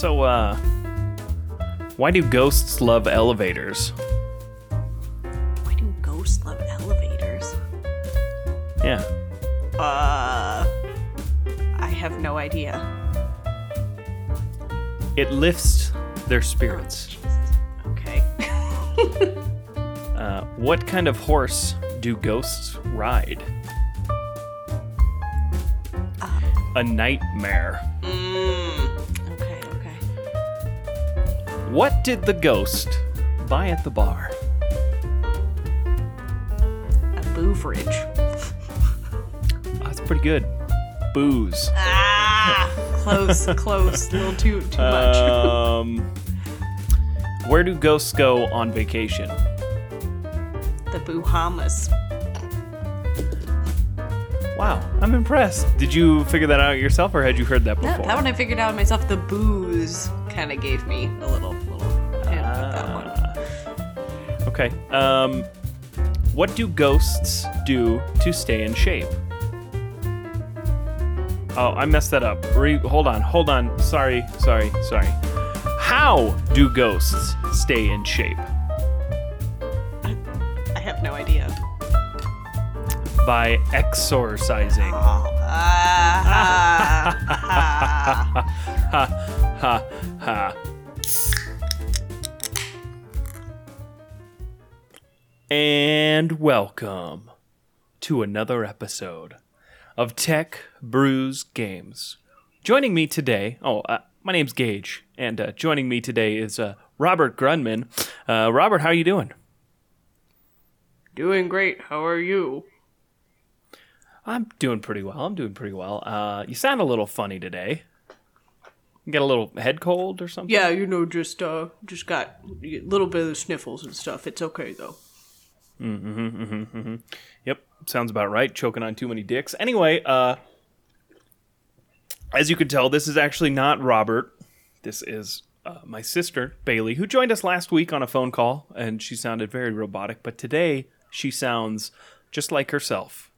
So, uh, why do ghosts love elevators? Why do ghosts love elevators? Yeah. Uh, I have no idea. It lifts their spirits. Jesus. Okay. Uh, what kind of horse do ghosts ride? A nightmare. What did the ghost buy at the bar? A boovrage. Oh, that's pretty good. Booze. Ah, close, close. A little too too much. Um, where do ghosts go on vacation? The Bahamas. Wow, I'm impressed. Did you figure that out yourself, or had you heard that before? That, that one I figured out myself. The booze kind of gave me a little little hint with that one. Ah. Okay. Um, what do ghosts do to stay in shape? Oh, I messed that up. Re- hold on, hold on. Sorry, sorry, sorry. How do ghosts stay in shape? I have no idea. By exorcising. Ah, ah. Ha ha ha. Welcome to another episode of Tech Brews Games. Joining me today, oh, uh, my name's Gage, and uh, joining me today is uh, Robert Grunman. Uh, Robert, how are you doing? Doing great. How are you? I'm doing pretty well. I'm doing pretty well. Uh, you sound a little funny today. You get a little head cold or something? Yeah, you know, just uh, just got a little bit of sniffles and stuff. It's okay though. Yep, sounds about right. Choking on too many dicks. Anyway, uh, as you can tell, this is actually not Robert. This is uh, my sister Bailey, who joined us last week on a phone call, and she sounded very robotic. But today, she sounds just like herself,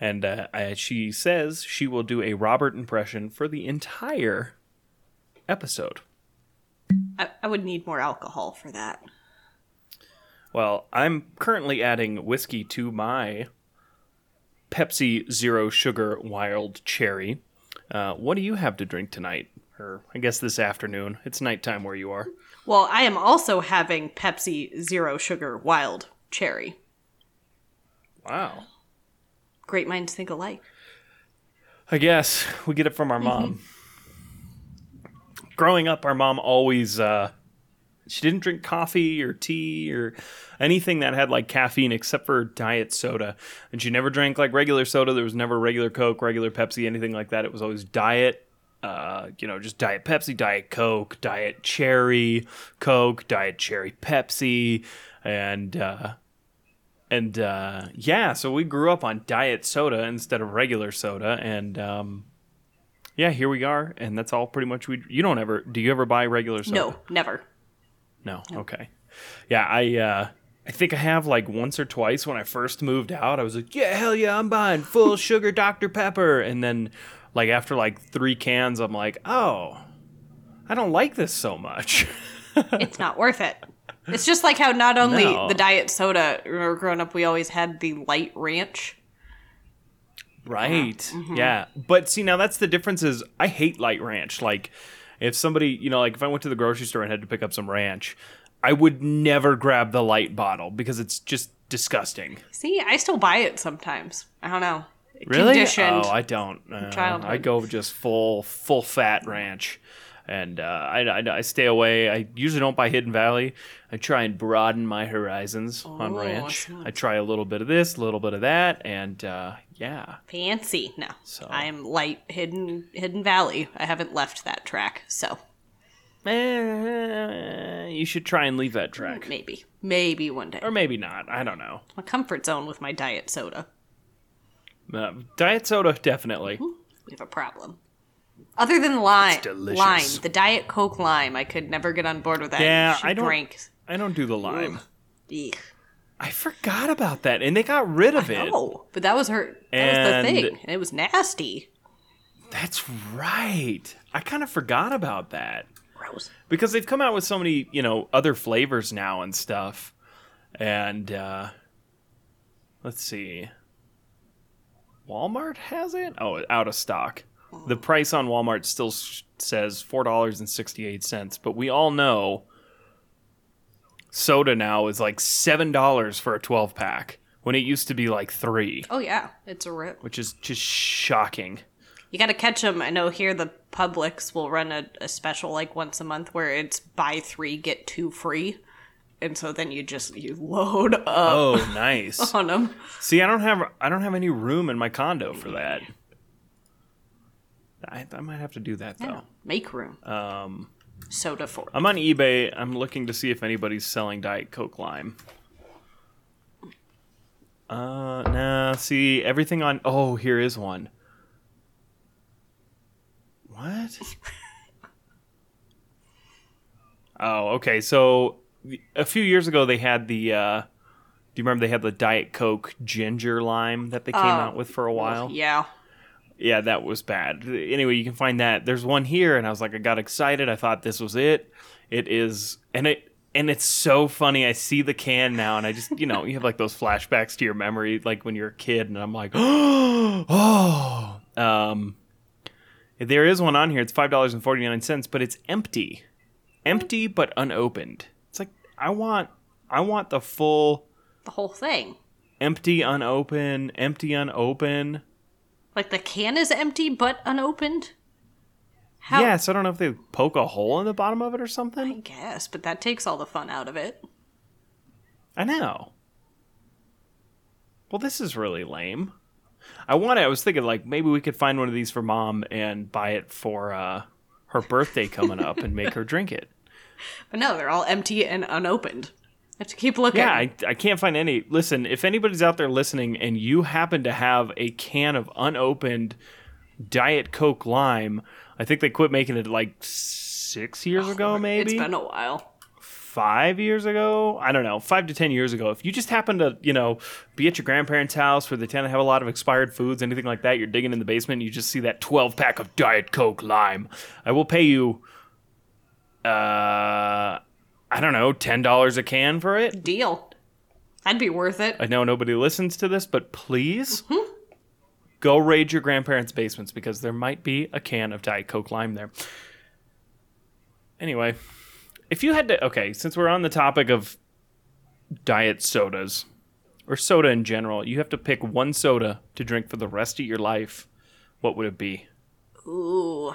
and uh, she says she will do a Robert impression for the entire episode. I, I would need more alcohol for that. Well, I'm currently adding whiskey to my Pepsi Zero Sugar Wild Cherry. Uh, what do you have to drink tonight? Or I guess this afternoon. It's nighttime where you are. Well, I am also having Pepsi Zero Sugar Wild Cherry. Wow. Great minds think alike. I guess we get it from our mom. Growing up, our mom always uh, she didn't drink coffee or tea or anything that had like caffeine except for diet soda, and she never drank like regular soda. There was never regular Coke, regular Pepsi, anything like that. It was always diet. Uh, you know, just diet Pepsi, diet Coke, diet cherry Coke, diet cherry Pepsi, and uh, and uh, yeah, so we grew up on diet soda instead of regular soda, and um, yeah, here we are, and that's all pretty much we. You don't ever? Do you ever buy regular soda? No, never. No. Okay. Yeah, I uh, I think I have like once or twice when I first moved out. I was like, yeah, hell yeah, I'm buying full sugar Dr Pepper, and then like after like three cans, I'm like, oh, I don't like this so much. It's not worth it. It's just like how not only No. the diet soda, remember growing up, we always had the light ranch. Right. Mm-hmm. Yeah. But see, now that's the difference is I hate light ranch. Like, if somebody, you know, like if I went to the grocery store and had to pick up some ranch, I would never grab the light bottle because it's just disgusting. See, I still buy it sometimes. I don't know. Really? Oh, I don't. Uh, childhood. I go just full, full fat ranch. And uh, I, I, I stay away. I usually don't buy Hidden Valley. I try and broaden my horizons on Oh, ranch. smart. I try a little bit of this, a little bit of that, and uh, yeah. Fancy. No. So- I'm light hidden hidden valley. I haven't left that track, so Eh, you should try and leave that track. maybe. Maybe one day. Or maybe not. I don't know. My comfort zone with my diet soda. Uh, diet soda, definitely. We have a problem. Other than lime, lime, the diet Coke lime, I could never get on board with that. Yeah, I don't- drank. I don't do the lime. Eek. I forgot about that, and they got rid of it. Oh, but that was her. That was the thing, and it was nasty. That's right. I kind of forgot about that. Gross. because they've come out with so many you know other flavors now and stuff and uh let's see walmart has it oh out of stock the price on walmart still says $4.68 but we all know soda now is like $7 for a 12 pack when it used to be like 3 Oh yeah, it's a rip. which is just shocking You got to catch them. I know here the Publix will run a, a special like once a month where it's buy three get two free, and so then you just you load up oh nice on them. See, I don't have I don't have any room in my condo for that. I, I might have to do that though. Make room. Um, Soda for. I'm on eBay. I'm looking to see if anybody's selling Diet Coke Lime. Uh, nah. See everything on. Oh, here is one. What? oh, okay. So a few years ago, they had the. Uh, do you remember they had the Diet Coke Ginger Lime that they came Oh, out with for a while? Yeah. Yeah, that was bad. Anyway, you can find that. There's one here, and I was like, I got excited. I thought this was it. It is, and it and it's so funny. I see the can now, and I just, you know, you have like those flashbacks to your memory, like when you're a kid, and I'm like, oh, um, there is one on here. It's five dollars and forty nine cents, but it's empty, empty but unopened. It's like I want, I want the full The whole thing. empty, unopened, empty, unopened. Like the can is empty but unopened. How? Yes, I don't know if they poke a hole in the bottom of it or something. I guess, but that takes all the fun out of it. I know. Well, this is really lame. I want. I was thinking like maybe we could find one of these for mom and buy it for uh, her birthday coming up and make her drink it. But no, they're all empty and unopened. I have to keep looking. Yeah, I, I can't find any. Listen, if anybody's out there listening and you happen to have a can of unopened Diet Coke Lime, I think they quit making it like six years ago, maybe. It's been a while. five years ago i don't know five to ten years ago if you just happen to you know be at your grandparents house where they tend to have a lot of expired foods anything like that you're digging in the basement and you just see that 12 pack of diet coke lime i will pay you uh i don't know $10 a can for it Deal. That'd be worth it. i know nobody listens to this but please mm-hmm. go raid your grandparents basements because there might be a can of diet coke lime there anyway if you had to okay since we're on the topic of diet sodas or soda in general you have to pick one soda to drink for the rest of your life what would it be Ooh.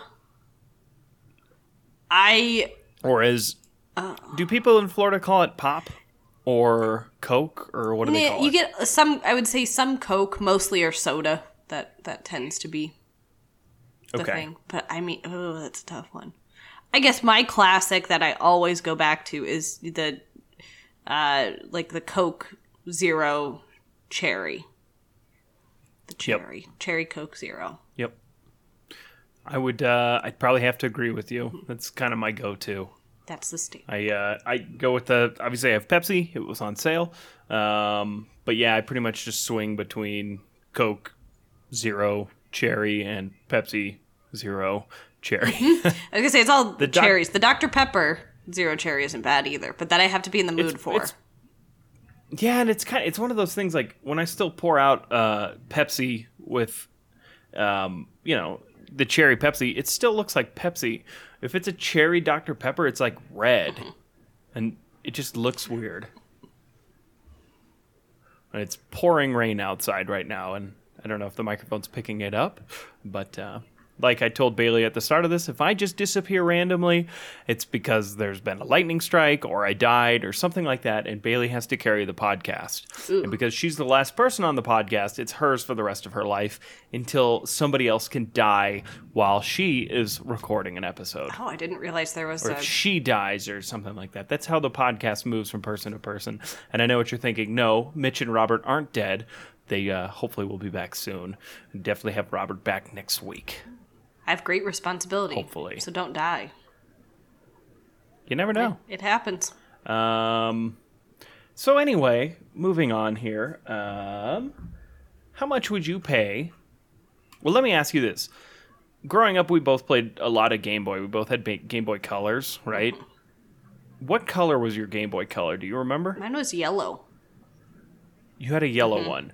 I or is do people in florida call it pop or coke or what do they Yeah, call you it get some. I would say some Coke, mostly or soda. That that tends to be the okay thing. But I mean, oh, that's a tough one. I guess my classic that I always go back to is the, uh, like the Coke Zero Cherry. The Yep. cherry, cherry Coke Zero. yep i would uh i'd probably have to agree with you that's kind of my go-to That's the state. I uh, I go with the obviously I have Pepsi. It was on sale, um, but yeah, I pretty much just swing between Coke Zero Cherry and Pepsi Zero Cherry. I was gonna say it's all the doc- cherries. The Dr Pepper Zero Cherry isn't bad either, but that I have to be in the mood It's- for. it's- yeah, and it's kind of it's one of those things like when I still pour out uh, Pepsi with, um, you know, the cherry Pepsi, it still looks like Pepsi. If it's a cherry Dr. Pepper, it's like red, and it just looks weird. And it's pouring rain outside right now, and I don't know if the microphone's picking it up, but uh, like I told Bailey at the start of this, if I just disappear randomly, it's because there's been a lightning strike or I died or something like that, and Bailey has to carry the podcast. And because she's the last person on the podcast, it's hers for the rest of her life until somebody else can die while she is recording an episode oh, I didn't realize there was or a. if she dies or something like that. That's how the podcast moves from person to person. And I know what you're thinking. No, Mitch and Robert aren't dead. They uh, hopefully will be back soon. Definitely have Robert back next week. I have great responsibility. Hopefully. So don't die. You never know. It happens. Um, so anyway, moving on here. Um, how much would you pay? Well, let me ask you this: growing up, we both played a lot of Game Boy. We both had Game Boy Colors, right? What color was your Game Boy Color? Do you remember? Mine was yellow. You had a yellow one.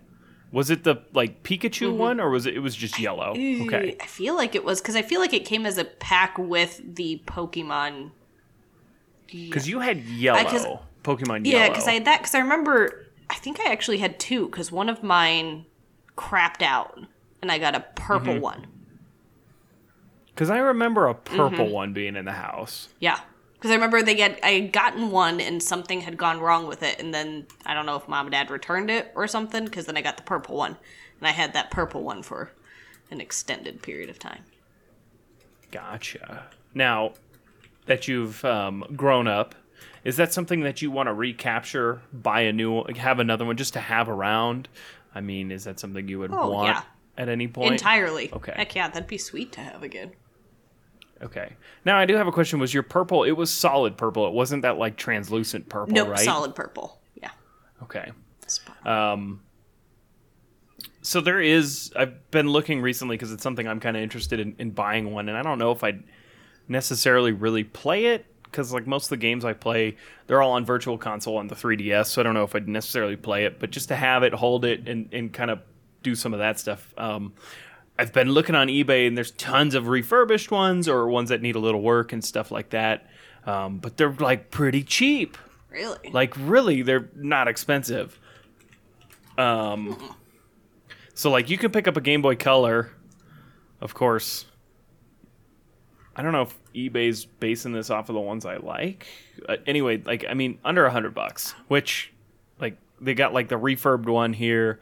Was it the like Pikachu one, or was it? It was just yellow. Okay. I feel like it was because I feel like it came as a pack with the Pokemon. Because you had yellow Pokemon Yellow. Yeah, because I had that because I remember I think I actually had two because one of mine crapped out and I got a purple Mm-hmm. one. Because I remember a purple Mm-hmm. one being in the house. Yeah, because I remember they get I had gotten one and something had gone wrong with it, and then I don't know if mom and dad returned it or something. Because then I got the purple one, and I had that purple one for an extended period of time. Gotcha. Now that you've um, grown up, is that something that you want to recapture, buy a new, have another one just to have around? I mean, is that something you would Oh, want yeah. at any point? Entirely. Okay. Heck yeah, that'd be sweet to have again. Okay. Now I do have a question. Was your purple? It was solid purple. It wasn't that like translucent purple, Nope, right? solid purple. Yeah. Okay. Um, so there is. I've been looking recently because it's something I'm kind of interested in, in buying one, and I don't know if I'd necessarily really play it because like most of the games I play, they're all on Virtual Console on the 3DS. So I don't know if I'd necessarily play it, but just to have it, hold it, and and kind of do some of that stuff. Um, I've been looking on eBay, and there's tons of refurbished ones or ones that need a little work and stuff like that. Um, but they're like pretty cheap. really? Like really, they're not expensive. Um, so like you can pick up a Game Boy Color, of course. I don't know if eBay's basing this off of the ones I like. Uh, anyway, like I mean, under a hundred bucks, which they got like the refurbed one here,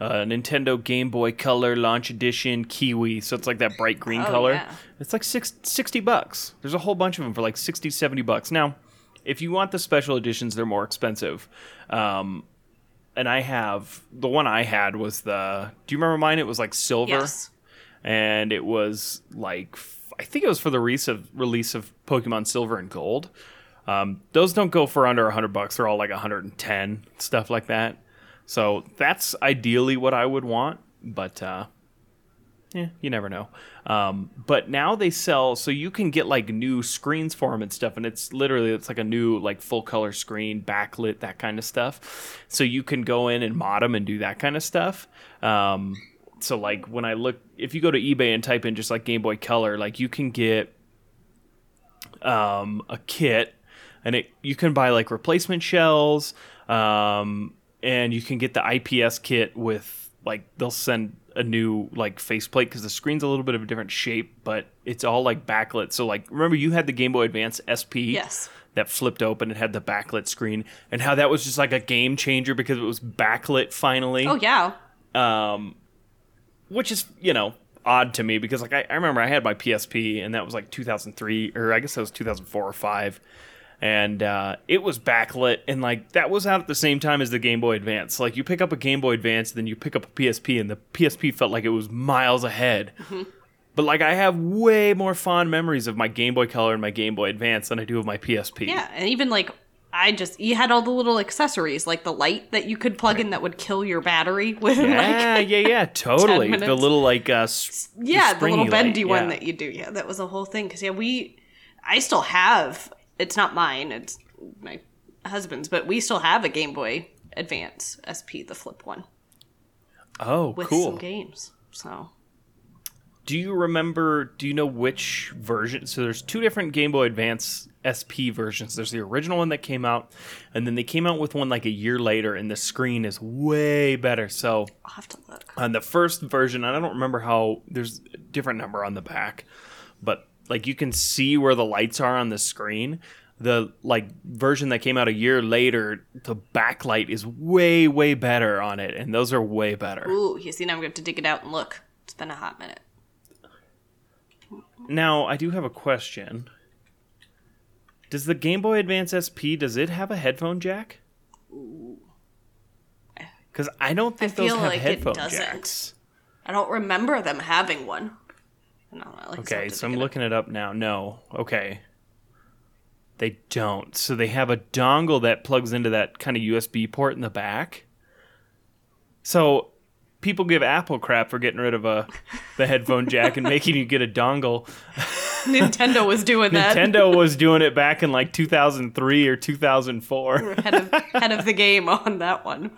uh, Nintendo Game Boy Color Launch Edition Kiwi. So it's like that bright green Oh, color. yeah. It's like six, 60 bucks. There's a whole bunch of them for like 60, 70 bucks. Now, if you want the special editions, they're more expensive. Um, and I have the one I had was the. Do you remember mine? It was like silver, yes. and it was like I think it was for the release of release of Pokemon Silver and Gold. Um, those don't go for under hundred bucks. They're all like 110 stuff like that. So that's ideally what I would want, but uh, yeah, you never know. Um, but now they sell, so you can get like new screens for them and stuff, and it's literally it's like a new like full color screen, backlit, that kind of stuff. So you can go in and mod them and do that kind of stuff. Um, so like when I look, if you go to eBay and type in just like Game Boy Color, like you can get um, a kit, and it you can buy like replacement shells, um, and you can get the IPS kit with like they'll send a new like faceplate because the screen's a little bit of a different shape, but it's all like backlit. So like remember you had the Game Boy Advance SP, Yes. that flipped open and had the backlit screen, and how that was just like a game changer because it was backlit finally Oh yeah. um, which is you know odd to me because like I, I remember I had my PSP and that was like 2003 or I guess that was 2004 or five, and uh, it was backlit and like that was out at the same time as the Game Boy Advance. Like you pick up a Game Boy Advance, then you pick up a PSP, and the PSP felt like it was miles ahead. But like I have way more fond memories of my Game Boy Color and my Game Boy Advance than I do of my PSP. Yeah, and even like I just you had all the little accessories like the light that you could plug in that would kill your battery within Yeah, like yeah, yeah, totally. The little like uh, s- yeah the little bendy light, one yeah. that you do. Yeah, that was a whole thing because yeah we I still have it's not mine it's my husband's but we still have a Game Boy Advance SP the flip one Oh, with cool. some games. So Do you remember? Do you know which version? So there's two different Game Boy Advance SP versions. There's the original one that came out, and then they came out with one like a year later, and the screen is way better. So I'll have to look. on the first version, and I don't remember how there's a different number on the back, but like you can see where the lights are on the screen. The like version that came out a year later, the backlight is way way better on it, and those are way better. Ooh, you see now I'm going to dig it out and look. It's been a hot minute. Now, I do have a question. Does the Game Boy Advance SP does it have a headphone jack? Ooh. Because I don't think I those feel have like it headphone doesn't. jacks. I don't remember them having one. No, like Okay, so I'm looking it up now. No, okay, they don't. So they have a dongle that plugs into that kind of USB port in the back. So people give Apple crap for getting rid of a the headphone jack and making you get a dongle. Nintendo was doing that. Nintendo was doing it back in like 2003 or 2004. head of head of the game on that one.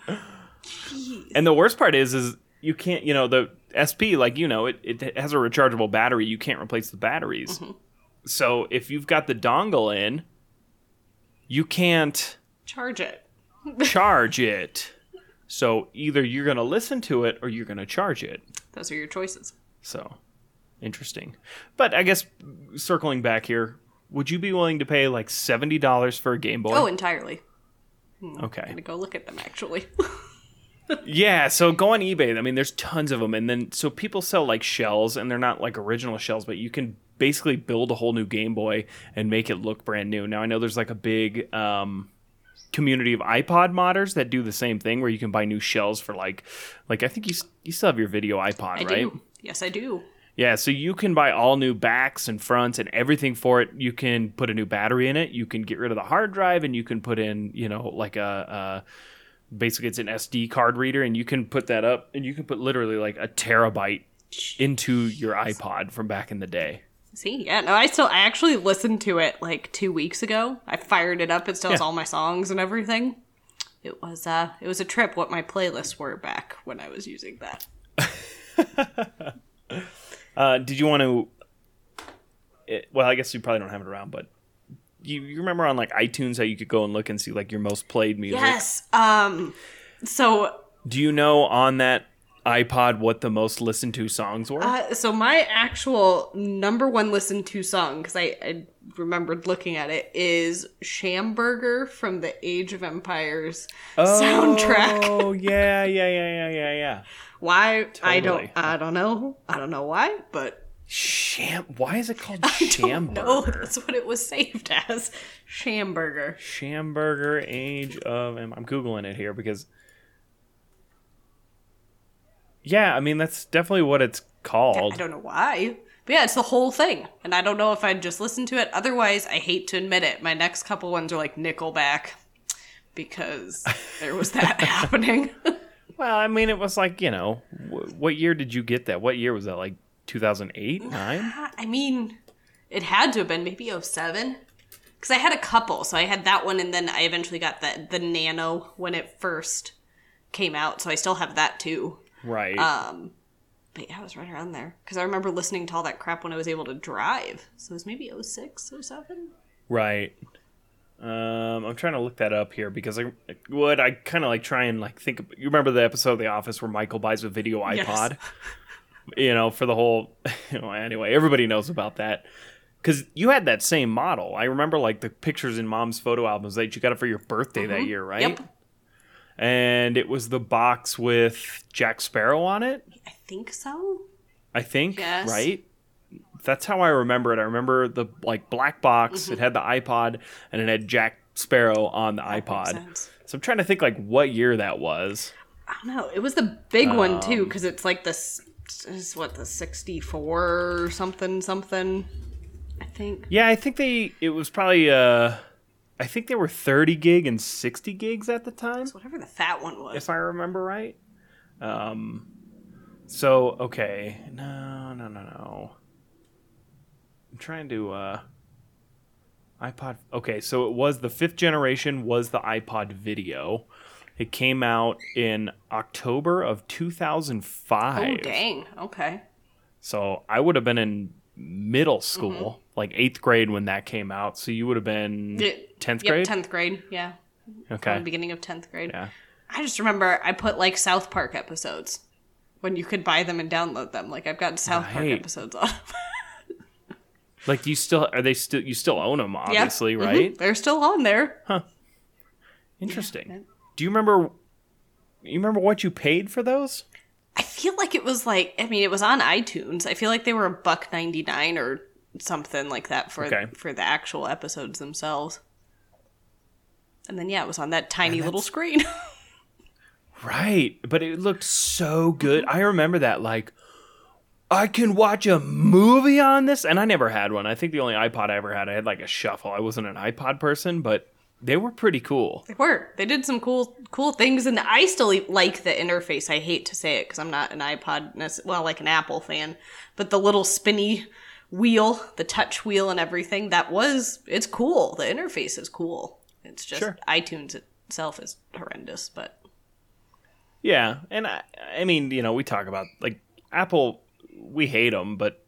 And the worst part is, is you can't, you know, the SP, like you know, it, it has a rechargeable battery. You can't replace the batteries. Mm-hmm. So if you've got the dongle in, you can't Charge it. charge it. So either you're going to listen to it or you're going to charge it. Those are your choices. So interesting. But I guess circling back here, would you be willing to pay like $70 for a Game Boy? Oh, entirely. okay. I'm gonna go look at them actually. Yeah, so go on eBay. I mean, there's tons of them, and then so people sell like shells, and they're not like original shells, but you can basically build a whole new Game Boy and make it look brand new. Now I know there's like a big um, community of iPod modders that do the same thing, where you can buy new shells for like, like I think you you still have your video iPod, I right? do. Yes, I do. Yeah, so you can buy all new backs and fronts and everything for it. You can put a new battery in it. You can get rid of the hard drive, and you can put in, you know, like a, a basically it's an SD card reader, and you can put that up, and you can put literally like a terabyte into your iPod from back in the day. See, yeah, no, I still I actually listened to it like two weeks ago. I fired it up. It still has Yeah. all my songs and everything. It was uh it was a trip what my playlists were back when I was using that. Uh, did you want to? It, well, I guess you probably don't have it around, but you, you remember on like iTunes how you could go and look and see like your most played music. Yes. Um so Do you know on that iPod what the most listened to songs were? uh, so my actual number one listened to song because I, I remembered looking at it is Shamburger from the Age of Empires soundtrack. Oh yeah, yeah, yeah, yeah, yeah, yeah. Why I don't I don't know I don't know why but Sham. Why is it called No, Shamburger? that's what it was saved as. Shamburger. Shamburger Age of. and I'm googling it here because. Yeah, I mean that's definitely what it's called. I don't know why. But yeah, it's the whole thing. And I don't know if I'd just listen to it. Otherwise, I hate to admit it. My next couple ones are like Nickelback because there was that happening. Well, I mean it was like you know, wh- what year did you get that? What year was that? Like 2008, nine? I mean, it had to have been maybe 07. Because I had a couple. So I had that one, and then I eventually got the, the Nano when it first came out. So I still have that too. Right. Um, but yeah, I was right around there because I remember listening to all that crap when I was able to drive. So it was maybe 06, 07? Right. Um, I'm trying to look that up here because I would I kind of like try and like think. You remember the episode of The Office where Michael buys a video Yes. You know, for the whole. You know, anyway, everybody knows about that because you had that same model. I remember like the pictures in Mom's photo albums that you got it for your birthday that year, right? Mm-hmm. Yep. And it was the box with Jack Sparrow on it. I think so. I think, Yes. right? That's how I remember it. I remember the like black box. Mm-hmm. It had the iPod and it had Jack Sparrow on the Makes iPod. So I'm trying to think like what year that was. I don't know. It was the big one Um, too because it's like this is what the 64 or something something. I think. Yeah, I think they it was probably uh I think they were 30 gig and 60 gigs at the time, It's whatever the fat one was. if I remember right. Um so okay. No, no, no, no. I'm trying to uh iPod. Okay, so it was the fifth generation was the iPod Video. It came out in October of 2005. oh dang. Okay. So I would have been in middle school, like eighth grade when that came out. So you would have been Yeah, tenth Yep, grade. 10th grade. Yeah. The Okay. beginning of 10th grade. Yeah. I just remember I put like South Park episodes when you could buy them and download them. Like I've got South Park episodes on. Like you still are they still you still own them Yeah. obviously, Mhm. right? They're still on there. Huh. Interesting. Do you remember you remember what you paid for those? I feel like it was like I mean it was on iTunes. I feel like they were a buck ninety nine or something like that for Okay. for the actual episodes themselves. And then yeah, it was on that tiny little screen. Right. But it looked so good. I remember that like I can watch a movie on this and I never had one. I think the only iPod I ever had I had like a shuffle. I wasn't an iPod person, but they were pretty cool. They were. They did some cool cool things, and I still like the interface. I hate to say it because I'm not an iPod, well, like an Apple fan, but the little spinny wheel, the touch wheel, and everything that was it's cool. The interface is cool. It's just Sure. iTunes itself is horrendous, but Yeah, and I, I mean, you know, we talk about like Apple, we hate them, but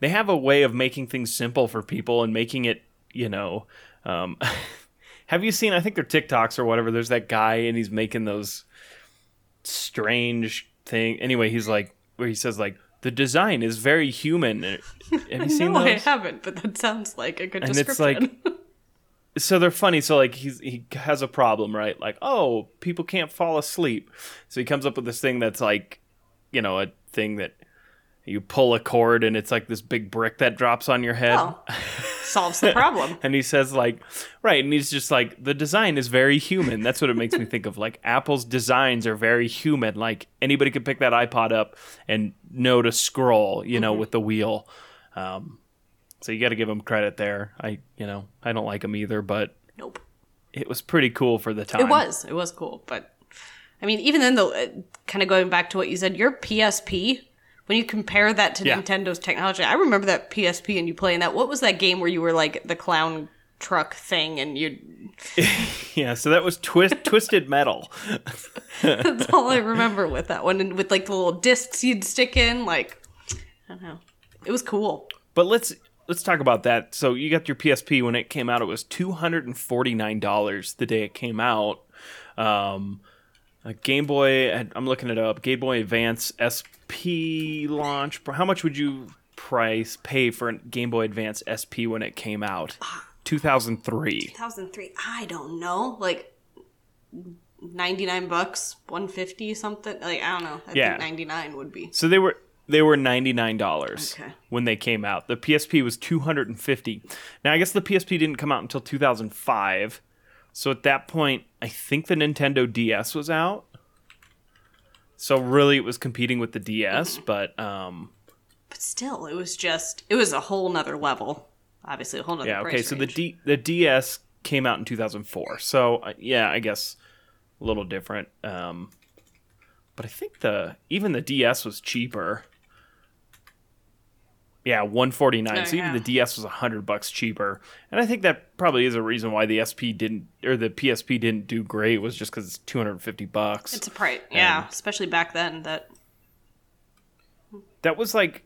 they have a way of making things simple for people and making it, you know. Um, have you seen? I think they're TikToks or whatever. There's that guy and he's making those strange thing. Anyway, he's like where he says like the design is very human. Have you seen no, I those? haven't. But that sounds like a good And it's description. like- so they're funny. So like he's he has a problem, right? Like oh, people can't fall asleep. So he comes up with this thing that's like, you know, a thing that you pull a cord and it's like this big brick that drops on your head. oh, solves the problem. And he says like, right, and he's just like the design is very human. That's what it makes me think of. Like Apple's designs are very human. Like anybody could pick that iPod up and know to scroll, you Mm-hmm. know, with the wheel. Um, so you got to give him credit there. I, you know, I don't like him either, but Nope. it was pretty cool for the time. It was. It was cool. But I mean, even then, though, uh, kind of going back to what you said, your PSP, when you compare that to Yeah. Nintendo's technology, I remember that PSP and you playing that. What was that game where you were like the clown truck thing and you. Yeah, so that was twist, Twisted Metal. That's all I remember with that one. And with like the little discs you'd stick in. Like, I don't know. It was cool. But let's let's talk about that. So you got your PSP when it came out. It was two hundred and forty nine dollars the day it came out. Um, a Game Boy. I'm looking it up. Game Boy Advance SP launch. How much would you price pay for a Game Boy Advance SP when it came out? Two thousand three. 2003. I don't know. Like. 99 bucks 150 something like i don't know i Yeah. think 99 would be So they were they were ninety nine dollars Okay. when they came out. The PSP was two hundred and fifty. Now I guess the PSP didn't come out until two thousand five. So at that point, I think the Nintendo DS was out. So really, it was competing with the DS, but um, but still it was just it was a whole nother level obviously a whole nother yeah, okay. So the. D the DS came out in two thousand four. So uh, yeah, I guess a little different. Um, but I think the even the DS was cheaper. Yeah, one forty nine. Oh, so even yeah. the DS was hundred bucks cheaper, and I think that probably is a reason why the SP didn't or the PSP didn't do great was just because it's two hundred and fifty bucks. it's a price yeah especially back then that that was like,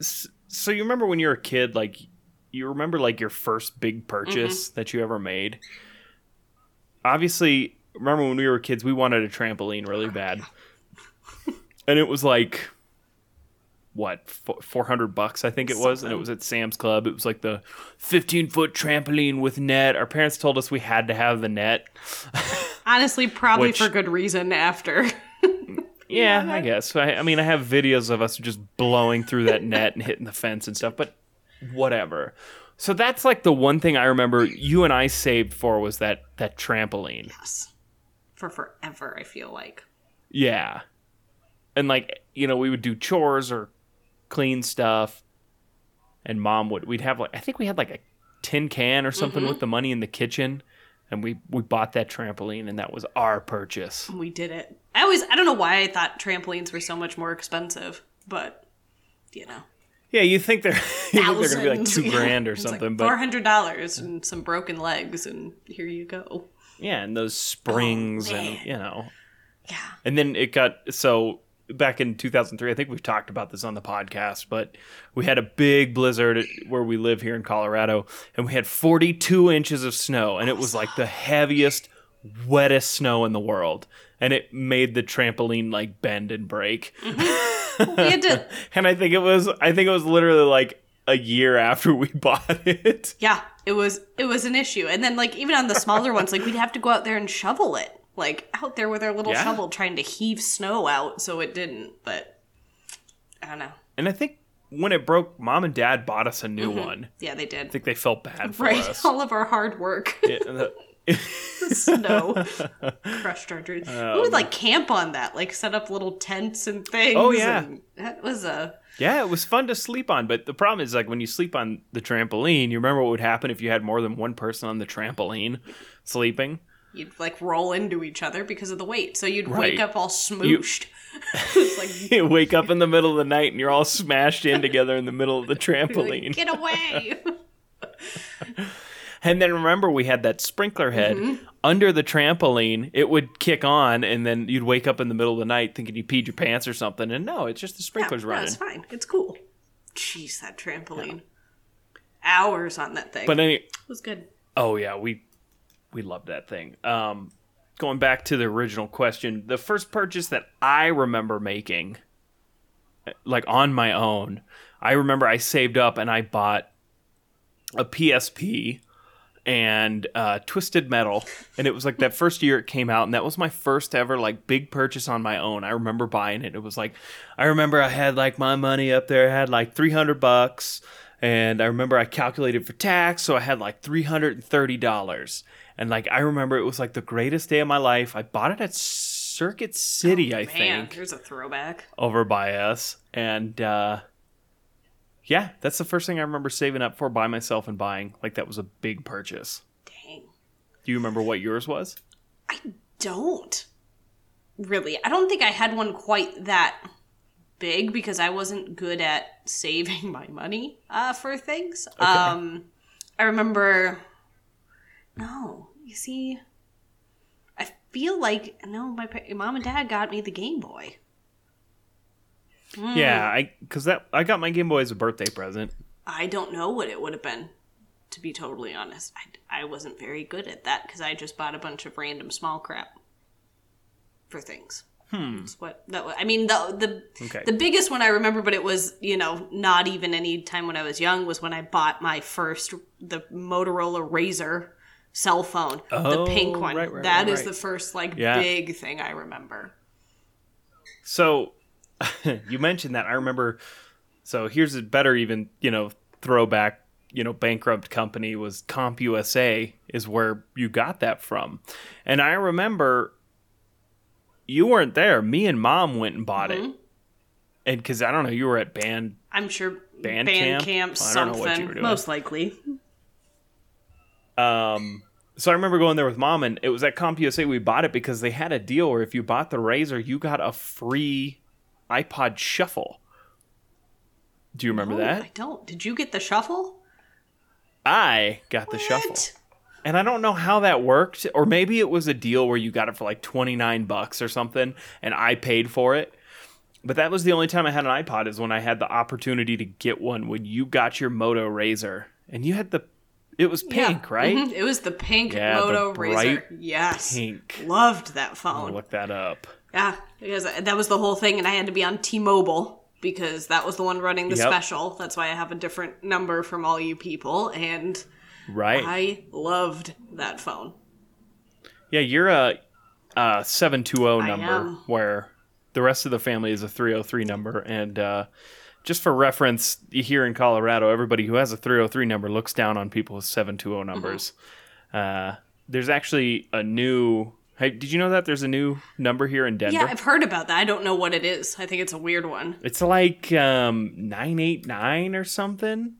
so you remember when you were a kid, like you remember like your first big purchase mm-hmm. that you ever made. Obviously, remember when we were kids, we wanted a trampoline really bad, and it was like what four hundred bucks I think it was, and it was at Sam's Club. It was like the fifteen foot trampoline with net. Our parents told us we had to have the net. honestly probably Which- for good reason after Yeah, I guess. I, I mean, I have videos of us just blowing through that net and hitting the fence and stuff, but whatever. So that's like the one thing I remember you and I saved for was that that trampoline. yes for forever i feel like Yeah. And like, you know, we would do chores or clean stuff. And mom would we'd have like I think we had like a tin can or something with mm-hmm. the money in the kitchen. And we we bought that trampoline and that was our purchase. we did it. I always i don't know why i thought trampolines were so much more expensive but you know. Yeah, you think they're you think they're going to be like 2 Yeah. grand or It's like something, but $400 and some broken legs and here you go. Yeah, and those oh, springs and you know. yeah. And then it got so back in 2003, I think we've talked about this on the podcast, but we had a big blizzard where we live here in Colorado and we had 42 inches of snow and it was like the heaviest wettest snow in the world and it made the trampoline like bend and break. Mm-hmm. we had to and I think it was I think it was literally like a year after we bought it. Yeah, it was it was an issue. And then like even on the smaller ones, like we'd have to go out there and shovel it. Like out there with our little Yeah. shovel trying to heave snow out so it didn't, but I don't know. And I think when it broke, mom and dad bought us a new mm-hmm. one. Yeah, they did. I think they felt bad for Right. us. All of our hard work. Yeah, the- the snow crushed our dreams. Oh, we would like camp on that, like set up little tents and things. Oh, yeah. that was a Yeah, it was fun to sleep on, but the problem is like when you sleep on the trampoline, you remember what would happen if you had more than one person on the trampoline sleeping? You'd like roll into each other because of the weight, so you'd Right. wake up all smooshed. it's like You wake up in the middle of the night and you're all smashed in together in the middle of the trampoline. get away. And then remember we had that sprinkler head Mm-hmm. under the trampoline. It would kick on and then you'd wake up in the middle of the night thinking you peed your pants or something. And no, it's just the yeah, sprinklers no, running. it's fine. It's cool. Jeez, that trampoline. Hours on that thing. But any it was good. Oh yeah, we we loved that thing. Um, going back to the original question, the first purchase that I remember making, like on my own, I remember I saved up and I bought a PSP and uh, Twisted Metal, and it was like that first year it came out, and that was my first ever like big purchase on my own. I remember buying it. It was like, I remember I had like my money up there, I had like three hundred bucks, and I remember I calculated for tax, so I had like three hundred and thirty dollars, and like I remember it was like the greatest day of my life. I bought it at Circuit City, I Man, think here's a throwback. over by us and uh yeah that's the first thing i remember saving up for by myself and buying like that was a big purchase Dang. do you remember what yours was I don't really. I don't think I had one quite that big because I wasn't good at saving my money uh, for things. Um, I remember. No, you see, I feel like no, my mom and dad got me the Game Boy. yeah i because that i got my game boy as a birthday present I don't know what it would have been, to be totally honest. I, I wasn't very good at that because I just bought a bunch of random small crap for things. Hmm. That's what that was. I mean, the the Okay. the biggest one I remember, but it was you know not even any time when I was young was when I bought my first the Motorola RAZR cell phone, Oh, the pink one. right, right, That right, is the first like Yeah. big thing I remember. so you mentioned that i remember so here's a better even you know throwback you know bankrupt company was CompUSA is where you got that from and i remember you weren't there me and mom went and bought Mm-hmm. it and because i don't know you were at band I'm sure Band band camp? camp I don't know what you something were doing. most likely. Um, so I remember going there with mom, and it was at CompUSA. We bought it because they had a deal where if you bought the RAZR, you got a free iPod Shuffle. Do you remember Oh, that? I don't. Did you get the shuffle? I got the Shuffle, and I don't know how that worked, or maybe it was a deal where you got it for like twenty nine bucks or something, and I paid for it. But that was the only time I had an iPod is when I had the opportunity to get one when you got your Moto RAZR, and you had the, it was pink, Yeah. right? Mhm. It was the pink Yeah, the Moto bright RAZR. Yes. Pink. Loved that I'll phone. look that up. Yeah, because that was the whole thing, and I had to be on T-Mobile because that was the one running the Yep. special. That's why I have a different number from all you people, and Right. I loved that phone. yeah, you're a, a 720 number where the rest of the family is a 303 number. And uh, just for reference, here in Colorado, everybody who has a 303 number looks down on people with 720 numbers. Uh, there's actually a new. Hey, did you know that there's a new number here in Denver? Yeah, I've heard about that. I don't know what it is. I think it's a weird one. It's like um, 989 or something.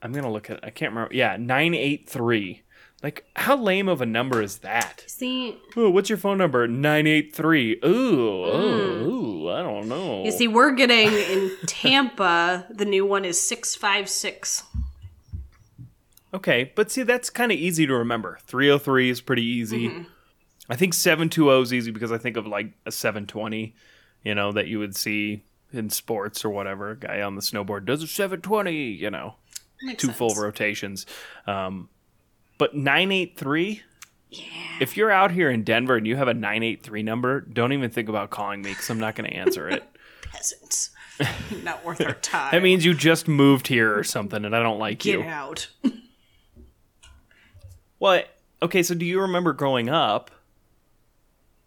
I'm going to look at I can't remember. Yeah, 983. Like, how lame of a number is that? See, Oh, what's your phone number? 983. Ooh, ooh, ooh, I don't know. you see, we're getting in Tampa. The new one is six five six. Okay, but see, that's kind of easy to remember. 303 is pretty easy. Mm-hmm. I think 720 is easy because I think of like a 720, you know, that you would see in sports or whatever. A guy on the snowboard does a 720, you know, Makes two sense. full rotations. Um, but 983, yeah. if you're out here in Denver and you have a 983 number, don't even think about calling me because I'm not going to answer it. Peasants. Not worth our time. that means you just moved here or something and I don't like get you. Get out. Well, okay, so do you remember growing up?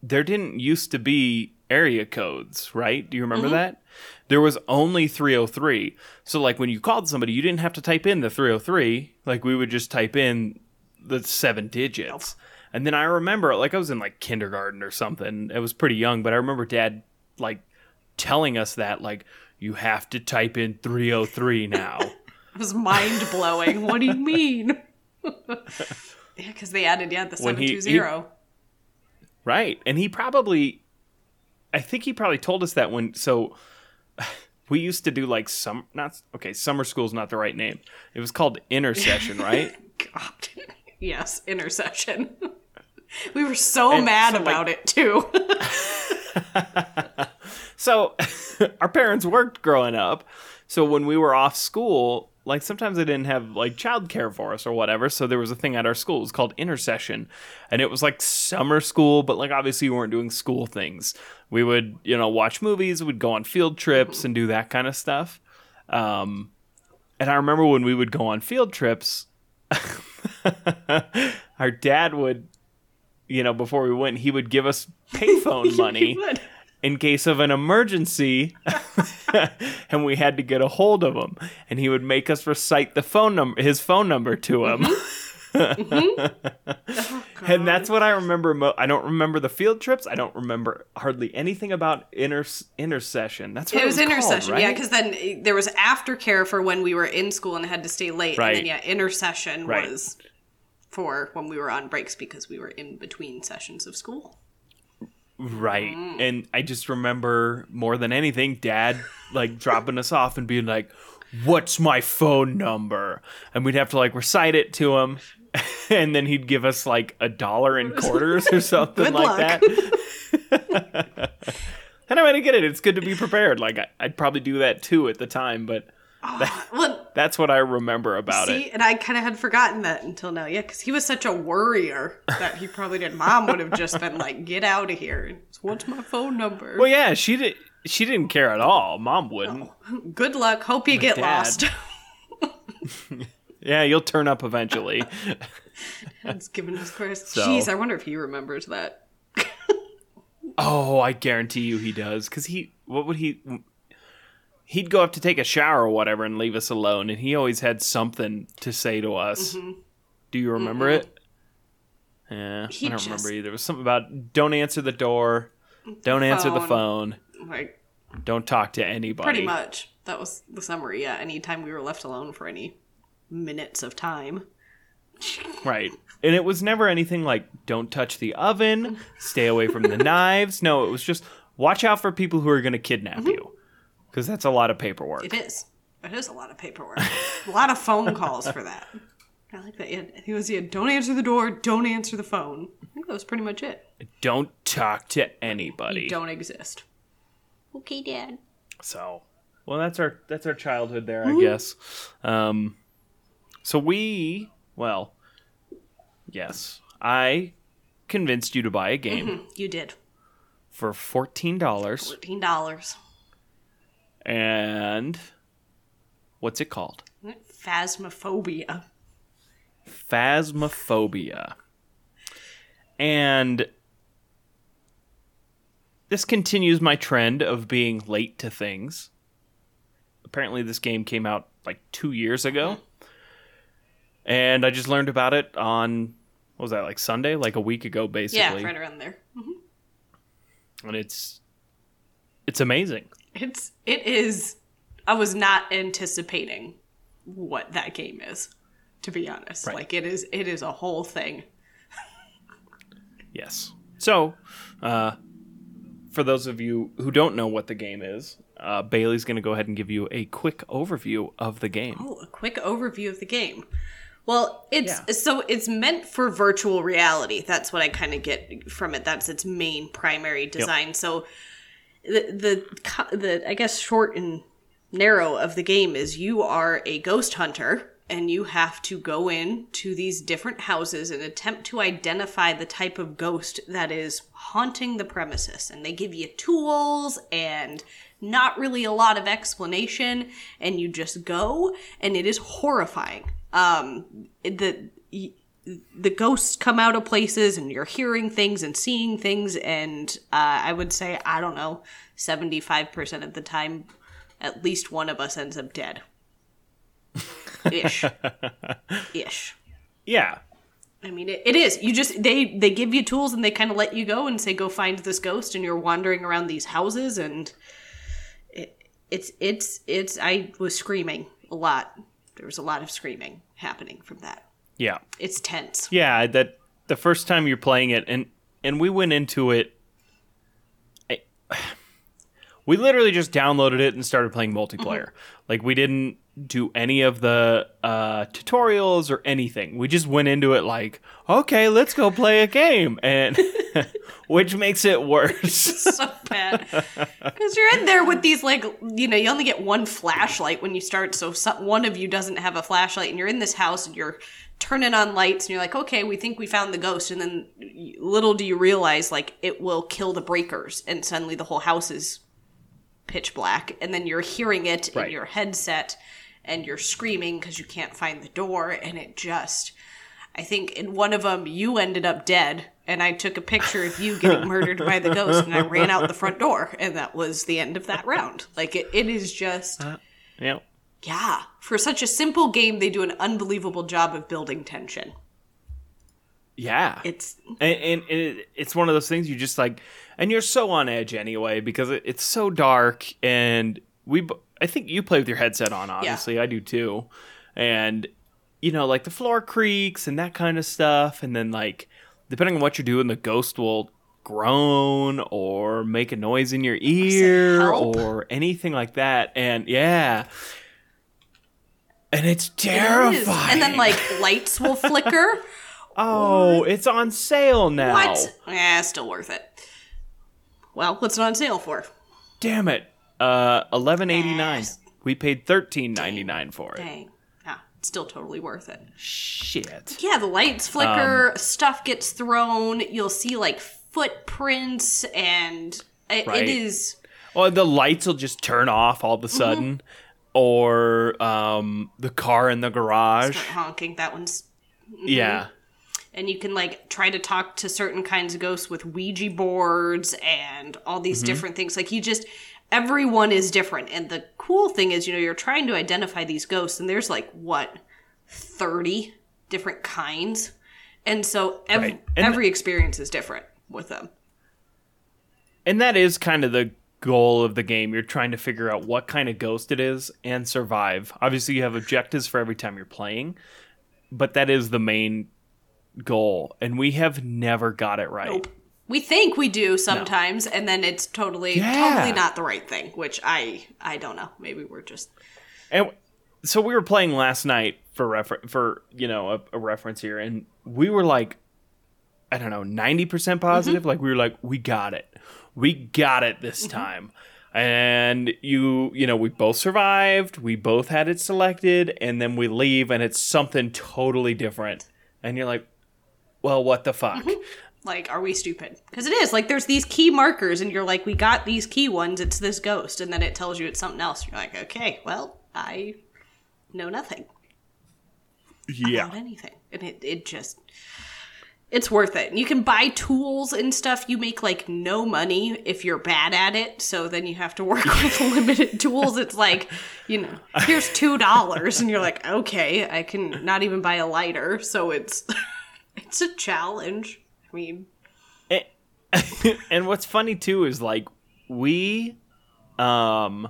There didn't used to be area codes, right? Do you remember mm-hmm. that? There was only 303. So, like, when you called somebody, you didn't have to type in the 303. Like, we would just type in the seven digits. And then I remember, like, I was in like kindergarten or something. It was pretty young, but I remember dad, like, telling us that, like, you have to type in 303 now. It was mind blowing. what do you mean? yeah, because they added yeah the When seven he- right. And he probably, I think he probably told us that when, so we used to do like some, not, okay, summer school's not the right name. It was called intersession, right? God. Yes, intersession. we were so And mad so, like- about it too. So our parents worked growing up. So when we were off school, like sometimes they didn't have like childcare for us or whatever. So there was a thing at our school. It was called intersession. And it was like summer school, but like obviously we weren't doing school things. We would, you know, watch movies, we'd go on field trips and do that kind of stuff. Um and I remember when we would go on field trips, our dad would, you know, before we went, he would give us payphone money in case of an emergency and we had to get a hold of him and he would make us recite the phone number his phone number to him mm-hmm. and that's what i remember mo- i don't remember the field trips i don't remember hardly anything about inter- intersession that's what It was, called, intersession, right? yeah, because then there was aftercare for when we were in school and had to stay late, and Right. then yeah, intersession Right. was for when we were on breaks because we were in between sessions of school. Right. Mm. And I just remember more than anything, dad like dropping us off and being like, What's my phone number? And we'd have to like recite it to him. And then he'd give us like a dollar in quarters or something Good like luck. that. and I mean, I get it. It's good to be prepared. Like, I, I'd probably do that too at the time, but ah, Well, that's what I remember about see, it. and I kind of had forgotten that until now, yeah, because he was such a worrier that he probably didn't. Mom would have just been like, "Get out of here!" What's my phone number? Well, yeah, she did. She didn't care at all. Mom wouldn't. Oh, good luck. Hope you get Dad. lost. Yeah, you'll turn up eventually. It's giving us Chris. So- Jeez, I wonder if he remembers that. Oh, I guarantee you he does. Because he, what would he? He'd go up to take a shower or whatever and leave us alone, and he always had something to say to us. Mm-hmm. Do you remember mm-hmm. it? Yeah, He I don't just- remember either. It was something about don't answer the door, don't answer the Phone. phone, Like don't talk to anybody. pretty much. That was the summary. Yeah. Anytime we were left alone for any minutes of time. Right. And it was never anything like don't touch the oven, stay away from the knives. No, it was just watch out for people who are going to kidnap you. Because that's a lot of paperwork. It is. It is a lot of paperwork. a lot of phone calls for that. I like that. Yeah, he was yeah. Don't answer the door. Don't answer the phone. I think that was pretty much it. Don't talk to anybody. You don't exist. Okay, Dad. So, well, that's our that's our childhood there, I guess. Um, so we, well, yes, I convinced you to buy a game mm-hmm. You did. for fourteen dollars, Fourteen dollars. and what's it called? Phasmophobia. Phasmophobia. And this continues my trend of being late to things. Apparently, this game came out like two years ago. Mm-hmm. And I just learned about it on, what was that, like Sunday? Like a week ago, basically. Yeah, right around there. And it's. It's amazing. It's it is. I was not anticipating what that game is. To be honest, Right. like it is. It is a whole thing. Yes. So, uh, for those of you who don't know what the game is, uh, Bailey's going to go ahead and give you a quick overview of the game. Oh, a quick overview of the game. Well, it's Yeah. so it's meant for virtual reality. That's what I kind of get from it. That's its main primary design. So the the the I guess short and narrow of the game is you are a ghost hunter and you have to go in to these different houses and attempt to identify the type of ghost that is haunting the premises and they give you tools and not really a lot of explanation and you just go and it is horrifying um the the ghosts come out of places and you're hearing things and seeing things and uh, i would say i don't know 75% of the time at least one of us ends up dead ish ish Yeah. I mean, it, it is. You just they they give you tools and they kind of let you go and say go find this ghost, and you're wandering around these houses, and it, it's it's it's. I was screaming a lot. There was a lot of screaming happening from that. Yeah. It's tense. Yeah, that the first time you're playing it and and we went into it I, we literally just downloaded it and started playing multiplayer. Mm-hmm. Like we didn't do any of the uh, tutorials or anything. We just went into it like, okay, let's go play a game, and which makes it worse. so bad because you're in there with these like you know you only get one flashlight when you start so some, one of you doesn't have a flashlight and you're in this house and you're turning on lights and you're like okay we think we found the ghost and then little do you realize like it will kill the breakers and suddenly the whole house is pitch black and then you're hearing it Right. in your headset and you're screaming because you can't find the door and it just I think in one of them you ended up dead, and I took a picture of you getting murdered by the ghost, and I ran out the front door, and that was the end of that round. Like it, it is just uh, yeah. yeah. For such a simple game, they do an unbelievable job of building tension. Yeah. It's and, and it, it's one of those things you just like and you're so on edge anyway because it, it's so dark and we i think you play with your headset on obviously i do too and you know like the floor creaks and that kind of stuff and then like depending on what you're doing the ghost will groan or make a noise in your ear or anything like that and yeah and it's terrifying is. and then like lights will flicker. oh it's on sale now What? Yeah, still worth it. Well, what's it on sale for? Damn it. Uh, eleven eighty nine. We paid thirteen ninety nine for it. Dang. Yeah, still totally worth it. Shit. Yeah, the lights flicker, stuff gets thrown, you'll see like footprints, and it, Right. it is. Or the lights will just turn off all of a Mm-hmm. sudden, or um, the car in the garage. honking. That one's. Yeah. And you can like try to talk to certain kinds of ghosts with Ouija boards and all Mm-hmm. these different things. Like you just. Everyone is different. And the cool thing is, you know, you're trying to identify these ghosts, and there's like, what, 30 different kinds? And so ev- Right. And- every experience is different with them. And that is kind of the goal of the game. You're trying to figure out what kind of ghost it is and survive. Obviously, you have objectives for every time you're playing, but that is the main goal. And we have never got it right. Nope. We think we do sometimes, and then it's totally, Yeah. totally not the right thing. Which I, I don't know. Maybe we're just And so we were playing last night for refer- for you know a, a reference here, and we were like, I don't know, ninety percent mm-hmm. positive. Like we were like, we got it, we got it this mm-hmm. time. And you, you know, we both survived. We both had it selected, and then we leave, and it's something totally different. And you're like, well, what the fuck? Mm-hmm. Like, are we stupid? Because it is like there's these key markers, and you're like, we got these key ones. It's this ghost, and then it tells you it's something else. You're like, okay, well, I know nothing Yeah, anything, and it it just. It's worth it. You can buy tools and stuff. You make like no money if you're bad at it. So then you have to work with limited tools. It's like, you know, here's two dollars, and you're like, okay, I can not even buy a lighter. So it's it's a challenge. I mean, and what's funny too is like we um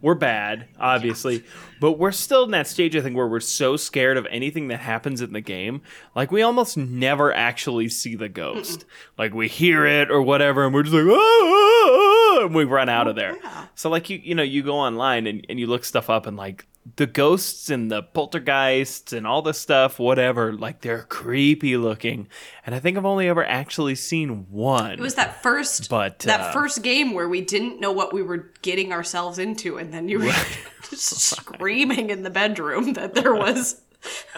we're bad obviously but we're still in that stage i think where we're so scared of anything that happens in the game. Like we almost never actually see the ghost. Like we hear it or whatever and we're just like "Ah, ah, ah," and we run out of there. yeah. so like you you know you go online and, and you look stuff up and like the ghosts and the poltergeists and all the stuff whatever like they're creepy looking and i think i've only ever actually seen one it was that first But, that uh, first game where we didn't know what we were getting ourselves into, and then you were just screaming in the bedroom that there was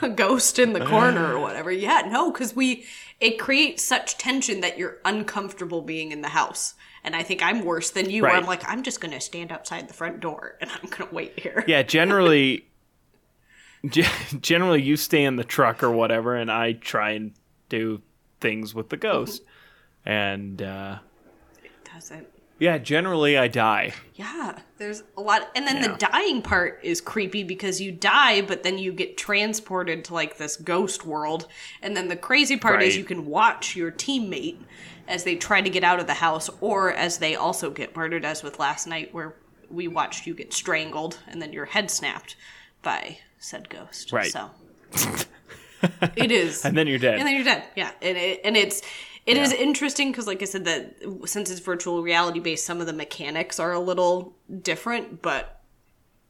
a ghost in the corner or whatever. Yeah, no, because we it creates such tension that you're uncomfortable being in the house. And I think I'm worse than you. Where I'm like, I'm just gonna stand outside the front door and I'm gonna wait here. Yeah, generally, generally you stay in the truck or whatever, and I try and do things with the ghost. And uh, Doesn't Yeah, generally I die. Yeah, there's a lot, and then Yeah. the dying part is creepy because you die, but then you get transported to like this ghost world, and then the crazy part is you can watch your teammate as they try to get out of the house, or as they also get murdered, as with last night where we watched you get strangled and then your head snapped by said ghost. Right. So it is, And then you're dead. and then you're dead. Yeah, and it, and it's it is interesting because, like I said, that since it's virtual reality based, some of the mechanics are a little different, but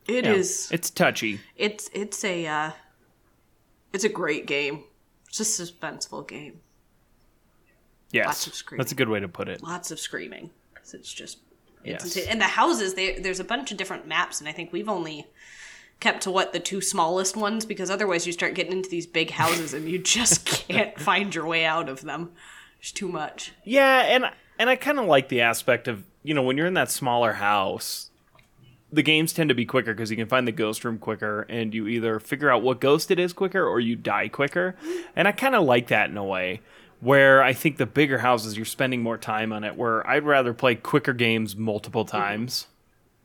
it Yeah. is It's touchy. it's it's a uh, it's a great game. It's a suspenseful game. Yes. Lots of screaming. That's a good way to put it. Lots of screaming it's just it's Yes. insane. And the houses, they, there's a bunch of different maps, and I think we've only kept to what the two smallest ones because otherwise you start getting into these big houses and you just can't find your way out of them. It's too much. Yeah, and and I kind of like the aspect of you know when you're in that smaller house, the games tend to be quicker because you can find the ghost room quicker, and you either figure out what ghost it is quicker or you die quicker, and I kind of like that in a way. Where I think the bigger houses, you're spending more time on it. Where I'd rather play quicker games multiple times,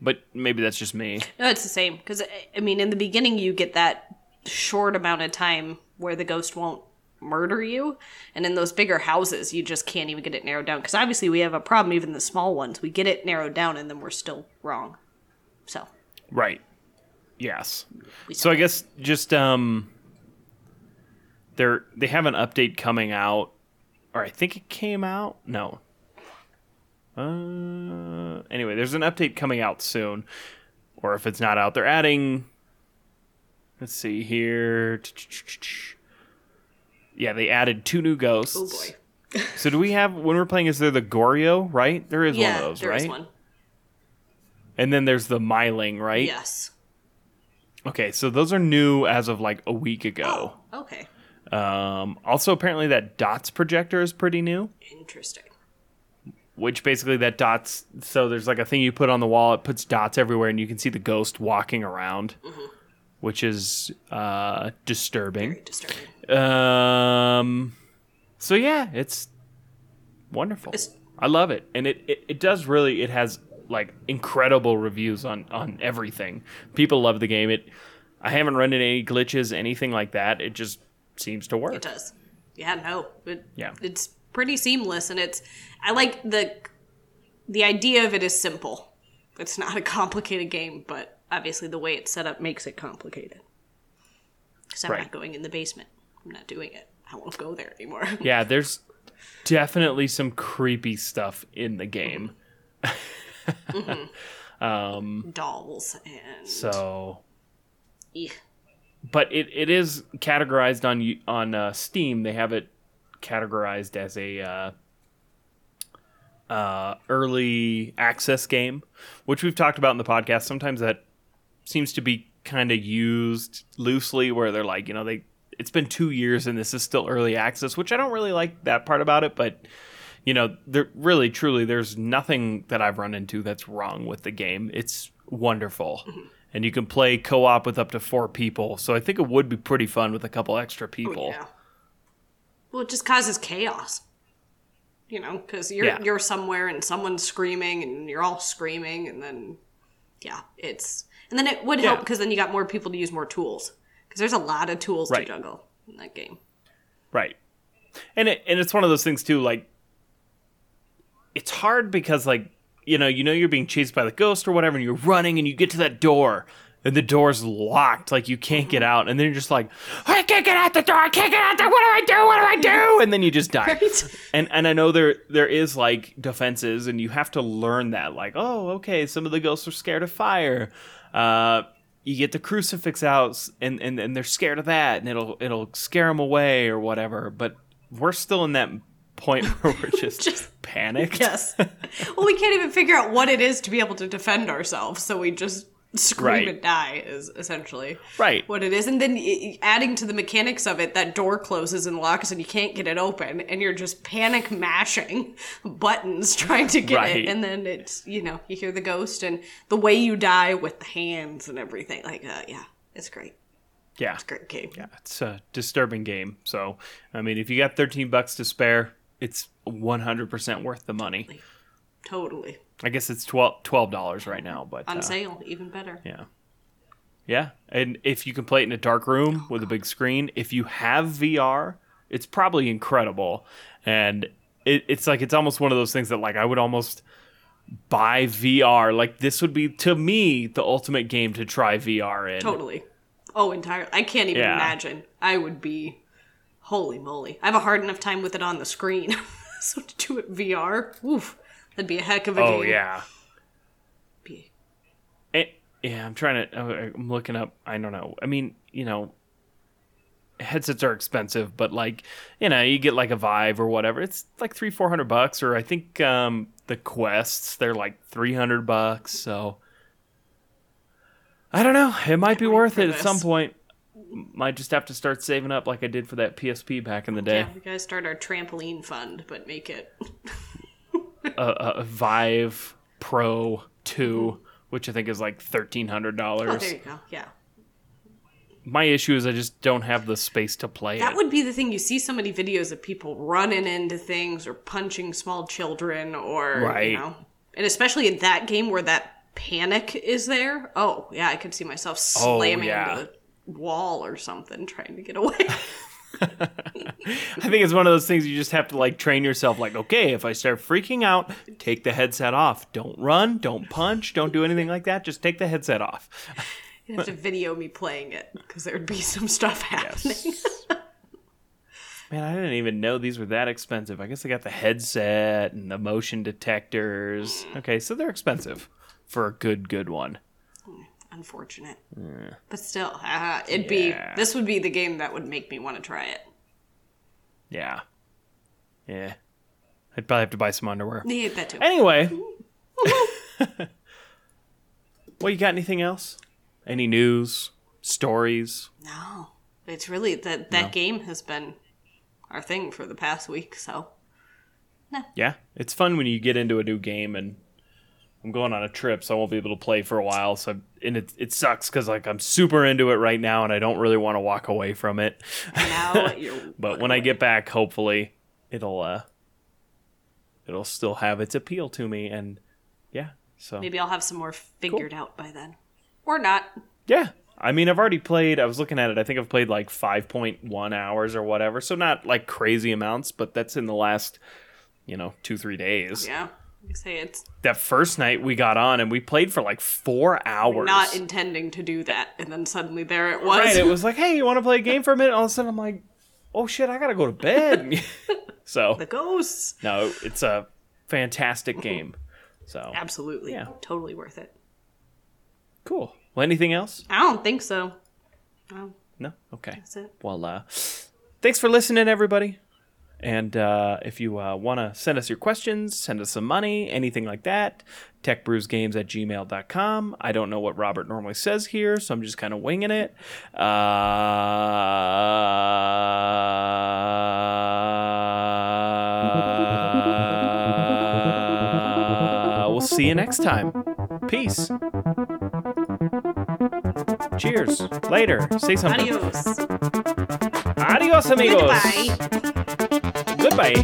but maybe that's just me. No, it's the same because I mean, in the beginning, you get that short amount of time where the ghost won't murder you, and in those bigger houses, you just can't even get it narrowed down. Because obviously, we have a problem. Even the small ones, we get it narrowed down, and then we're still wrong. So Right. Yes. So I guess just um they're they have an update coming out or I think it came out. No. Uh anyway, there's an update coming out soon. Or if it's not out, they're adding Let's see here. Yeah, they added two new ghosts. oh boy, So do we have when we're playing is there the Goryo, right? There is yeah, one of those, there right? is one. And then there's the Myling, right? Yes. Okay, so those are new as of like a week ago. Oh, Okay. Um, also, apparently, that dots projector is pretty new, Interesting. which basically that dots. So there's like a thing you put on the wall, it puts dots everywhere, and you can see the ghost walking around, which is uh, disturbing. Very disturbing. Um, so yeah, it's wonderful. It's- I love it, and it, it it does really. It has like incredible reviews on on everything. People love the game. It. I haven't run into any glitches, anything like that. It just seems to work. It does. Yeah, no. It, Yeah. It's pretty seamless and it's I like the the idea of it is simple. It's not a complicated game, but obviously the way it's set up makes it complicated. Cuz I'm Right. not going in the basement. I'm not doing it. I won't go there anymore. Yeah, there's definitely some creepy stuff in the game. um Dolls and So. But it, it is categorized on on uh, Steam. They have it categorized as a uh, uh, early access game, which we've talked about in the podcast. Sometimes that seems to be kind of used loosely, where they're like, you know, they it's been two years and this is still early access, which I don't really like that part about it, but. You know, there really, truly, there's nothing that I've run into that's wrong with the game. It's wonderful, and you can play co-op with up to four people. So I think it would be pretty fun with a couple extra oh, people. Oh, Yeah. Well, it just causes chaos. You know, because you're Yeah. you're somewhere and someone's screaming and you're all screaming, and then yeah, it's and then it would help Yeah. because then you got more people to use more tools because there's a lot of tools Right. to juggle in that game. Right. And it and it's one of those things too, like it's hard because like, you know, you know you're being chased by the ghost or whatever, and you're running and you get to that door and the door's locked, like you can't get out, and then you're just like, I can't get out the door, I can't get out there, what do I do? What do I do? And then you just die. Right? And and I know there there is like defenses, and you have to learn that. Like, oh, okay, some of the ghosts are scared of fire. Uh, you get the crucifix out, and, and and they're scared of that, and it'll it'll scare them away or whatever. But we're still in that point where we're just, Just- panicked. yes. well, we can't even figure out what it is to be able to defend ourselves, so we just scream Right. and die is essentially Right. what it is and then adding to the mechanics of it that door closes and locks and you can't get it open and you're just panic mashing buttons trying to get Right. it and then it's you know you hear the ghost and the way you die with the hands and everything like uh, yeah it's great Yeah. great game Yeah, it's a disturbing game. So, I mean, if you got 13 bucks to spare, it's 100% worth the money. totally I guess it's 12 dollars right now, but On uh, sale, even better. Yeah. Yeah. And if you can play it in a dark room with a big screen, if you have VR, it's probably incredible. And it, it's like, it's almost one of those things that, like, I would almost buy VR. Like, this would be, to me, the ultimate game to try VR in. Totally. Oh, entirely. I can't even Yeah. imagine. I would be. Holy moly! I have a hard enough time with it on the screen. so to do it VR, oof, that'd be a heck of a Oh, game. yeah. Be- Eh, yeah, I'm trying to, I'm looking up, I don't know. I mean, you know, headsets are expensive, but like, you know, you get like a Vive or whatever. It's like three, four hundred bucks, or I think um, the Quests they're like three hundred bucks. So I don't know. It might be worth it at some point. Might just have to start saving up like I did for that PSP back in the day. Yeah, we gotta start our trampoline fund, but make it. A, a, Vive Pro Two, mm-hmm. which I think is like $1,300. there you go. Yeah, My issue is I just don't have the space to play that it. would be the thing. You see so many videos of people running into things or punching small children, or Right. you know, and especially in that game where that panic is there. Oh yeah, I could see myself Oh, slamming yeah. into the wall or something, trying to get away. I think it's one of those things you just have to like train yourself. Like, okay, if I start freaking out, take the headset off. Don't run. Don't punch. Don't do anything like that. Just take the headset off. You have to video me playing it because there would be some stuff happening. Man, I didn't even know these were that expensive. I guess they got the headset and the motion detectors. Mm. Okay, so they're expensive for a good, good one. Unfortunate, but still, it'd be. This would be the game that would make me want to try it. Yeah. Yeah. I'd probably have to buy some underwear. Yeah, that too. Anyway. well, you got anything else? Any news? Stories? No, it's really that that game has been our thing for the past week. So No. Yeah. It's fun when you get into a new game and I'm going on a trip, so I won't be able to play for a while. So and it it sucks because like I'm super into it right now, and I don't really want to walk away from it. But when I get back, hopefully it'll uh it'll still have its appeal to me, and yeah. So Maybe I'll have some more figured out by then, or not. Yeah. I mean, I've already played, I was looking at it, I think I've played like 5.1 hours or whatever. So not like crazy amounts, but that's in the last, you know, two, three days. Yeah, say it's That first night we got on and we played for like four hours. not intending to do that, and then suddenly there it was. Right. It was like, hey, you want to play a game for a minute? All of a sudden I'm like, oh shit, I got to go to bed. so, the ghosts. no, it's a fantastic game. So, Absolutely, Yeah. totally worth it. cool. Well, anything else? I don't think so. Oh, No? Okay. that's it. Well, uh, thanks for listening, everybody. And uh, if you uh, want to send us your questions, send us some money, anything like that, techbrewsgames at gmail.com. I don't know what Robert normally says here, so I'm just kind of winging it. Uh, we'll see you next time. Peace. Cheers. Later. Say something. Adios. Adiós, amigos. Goodbye. Goodbye.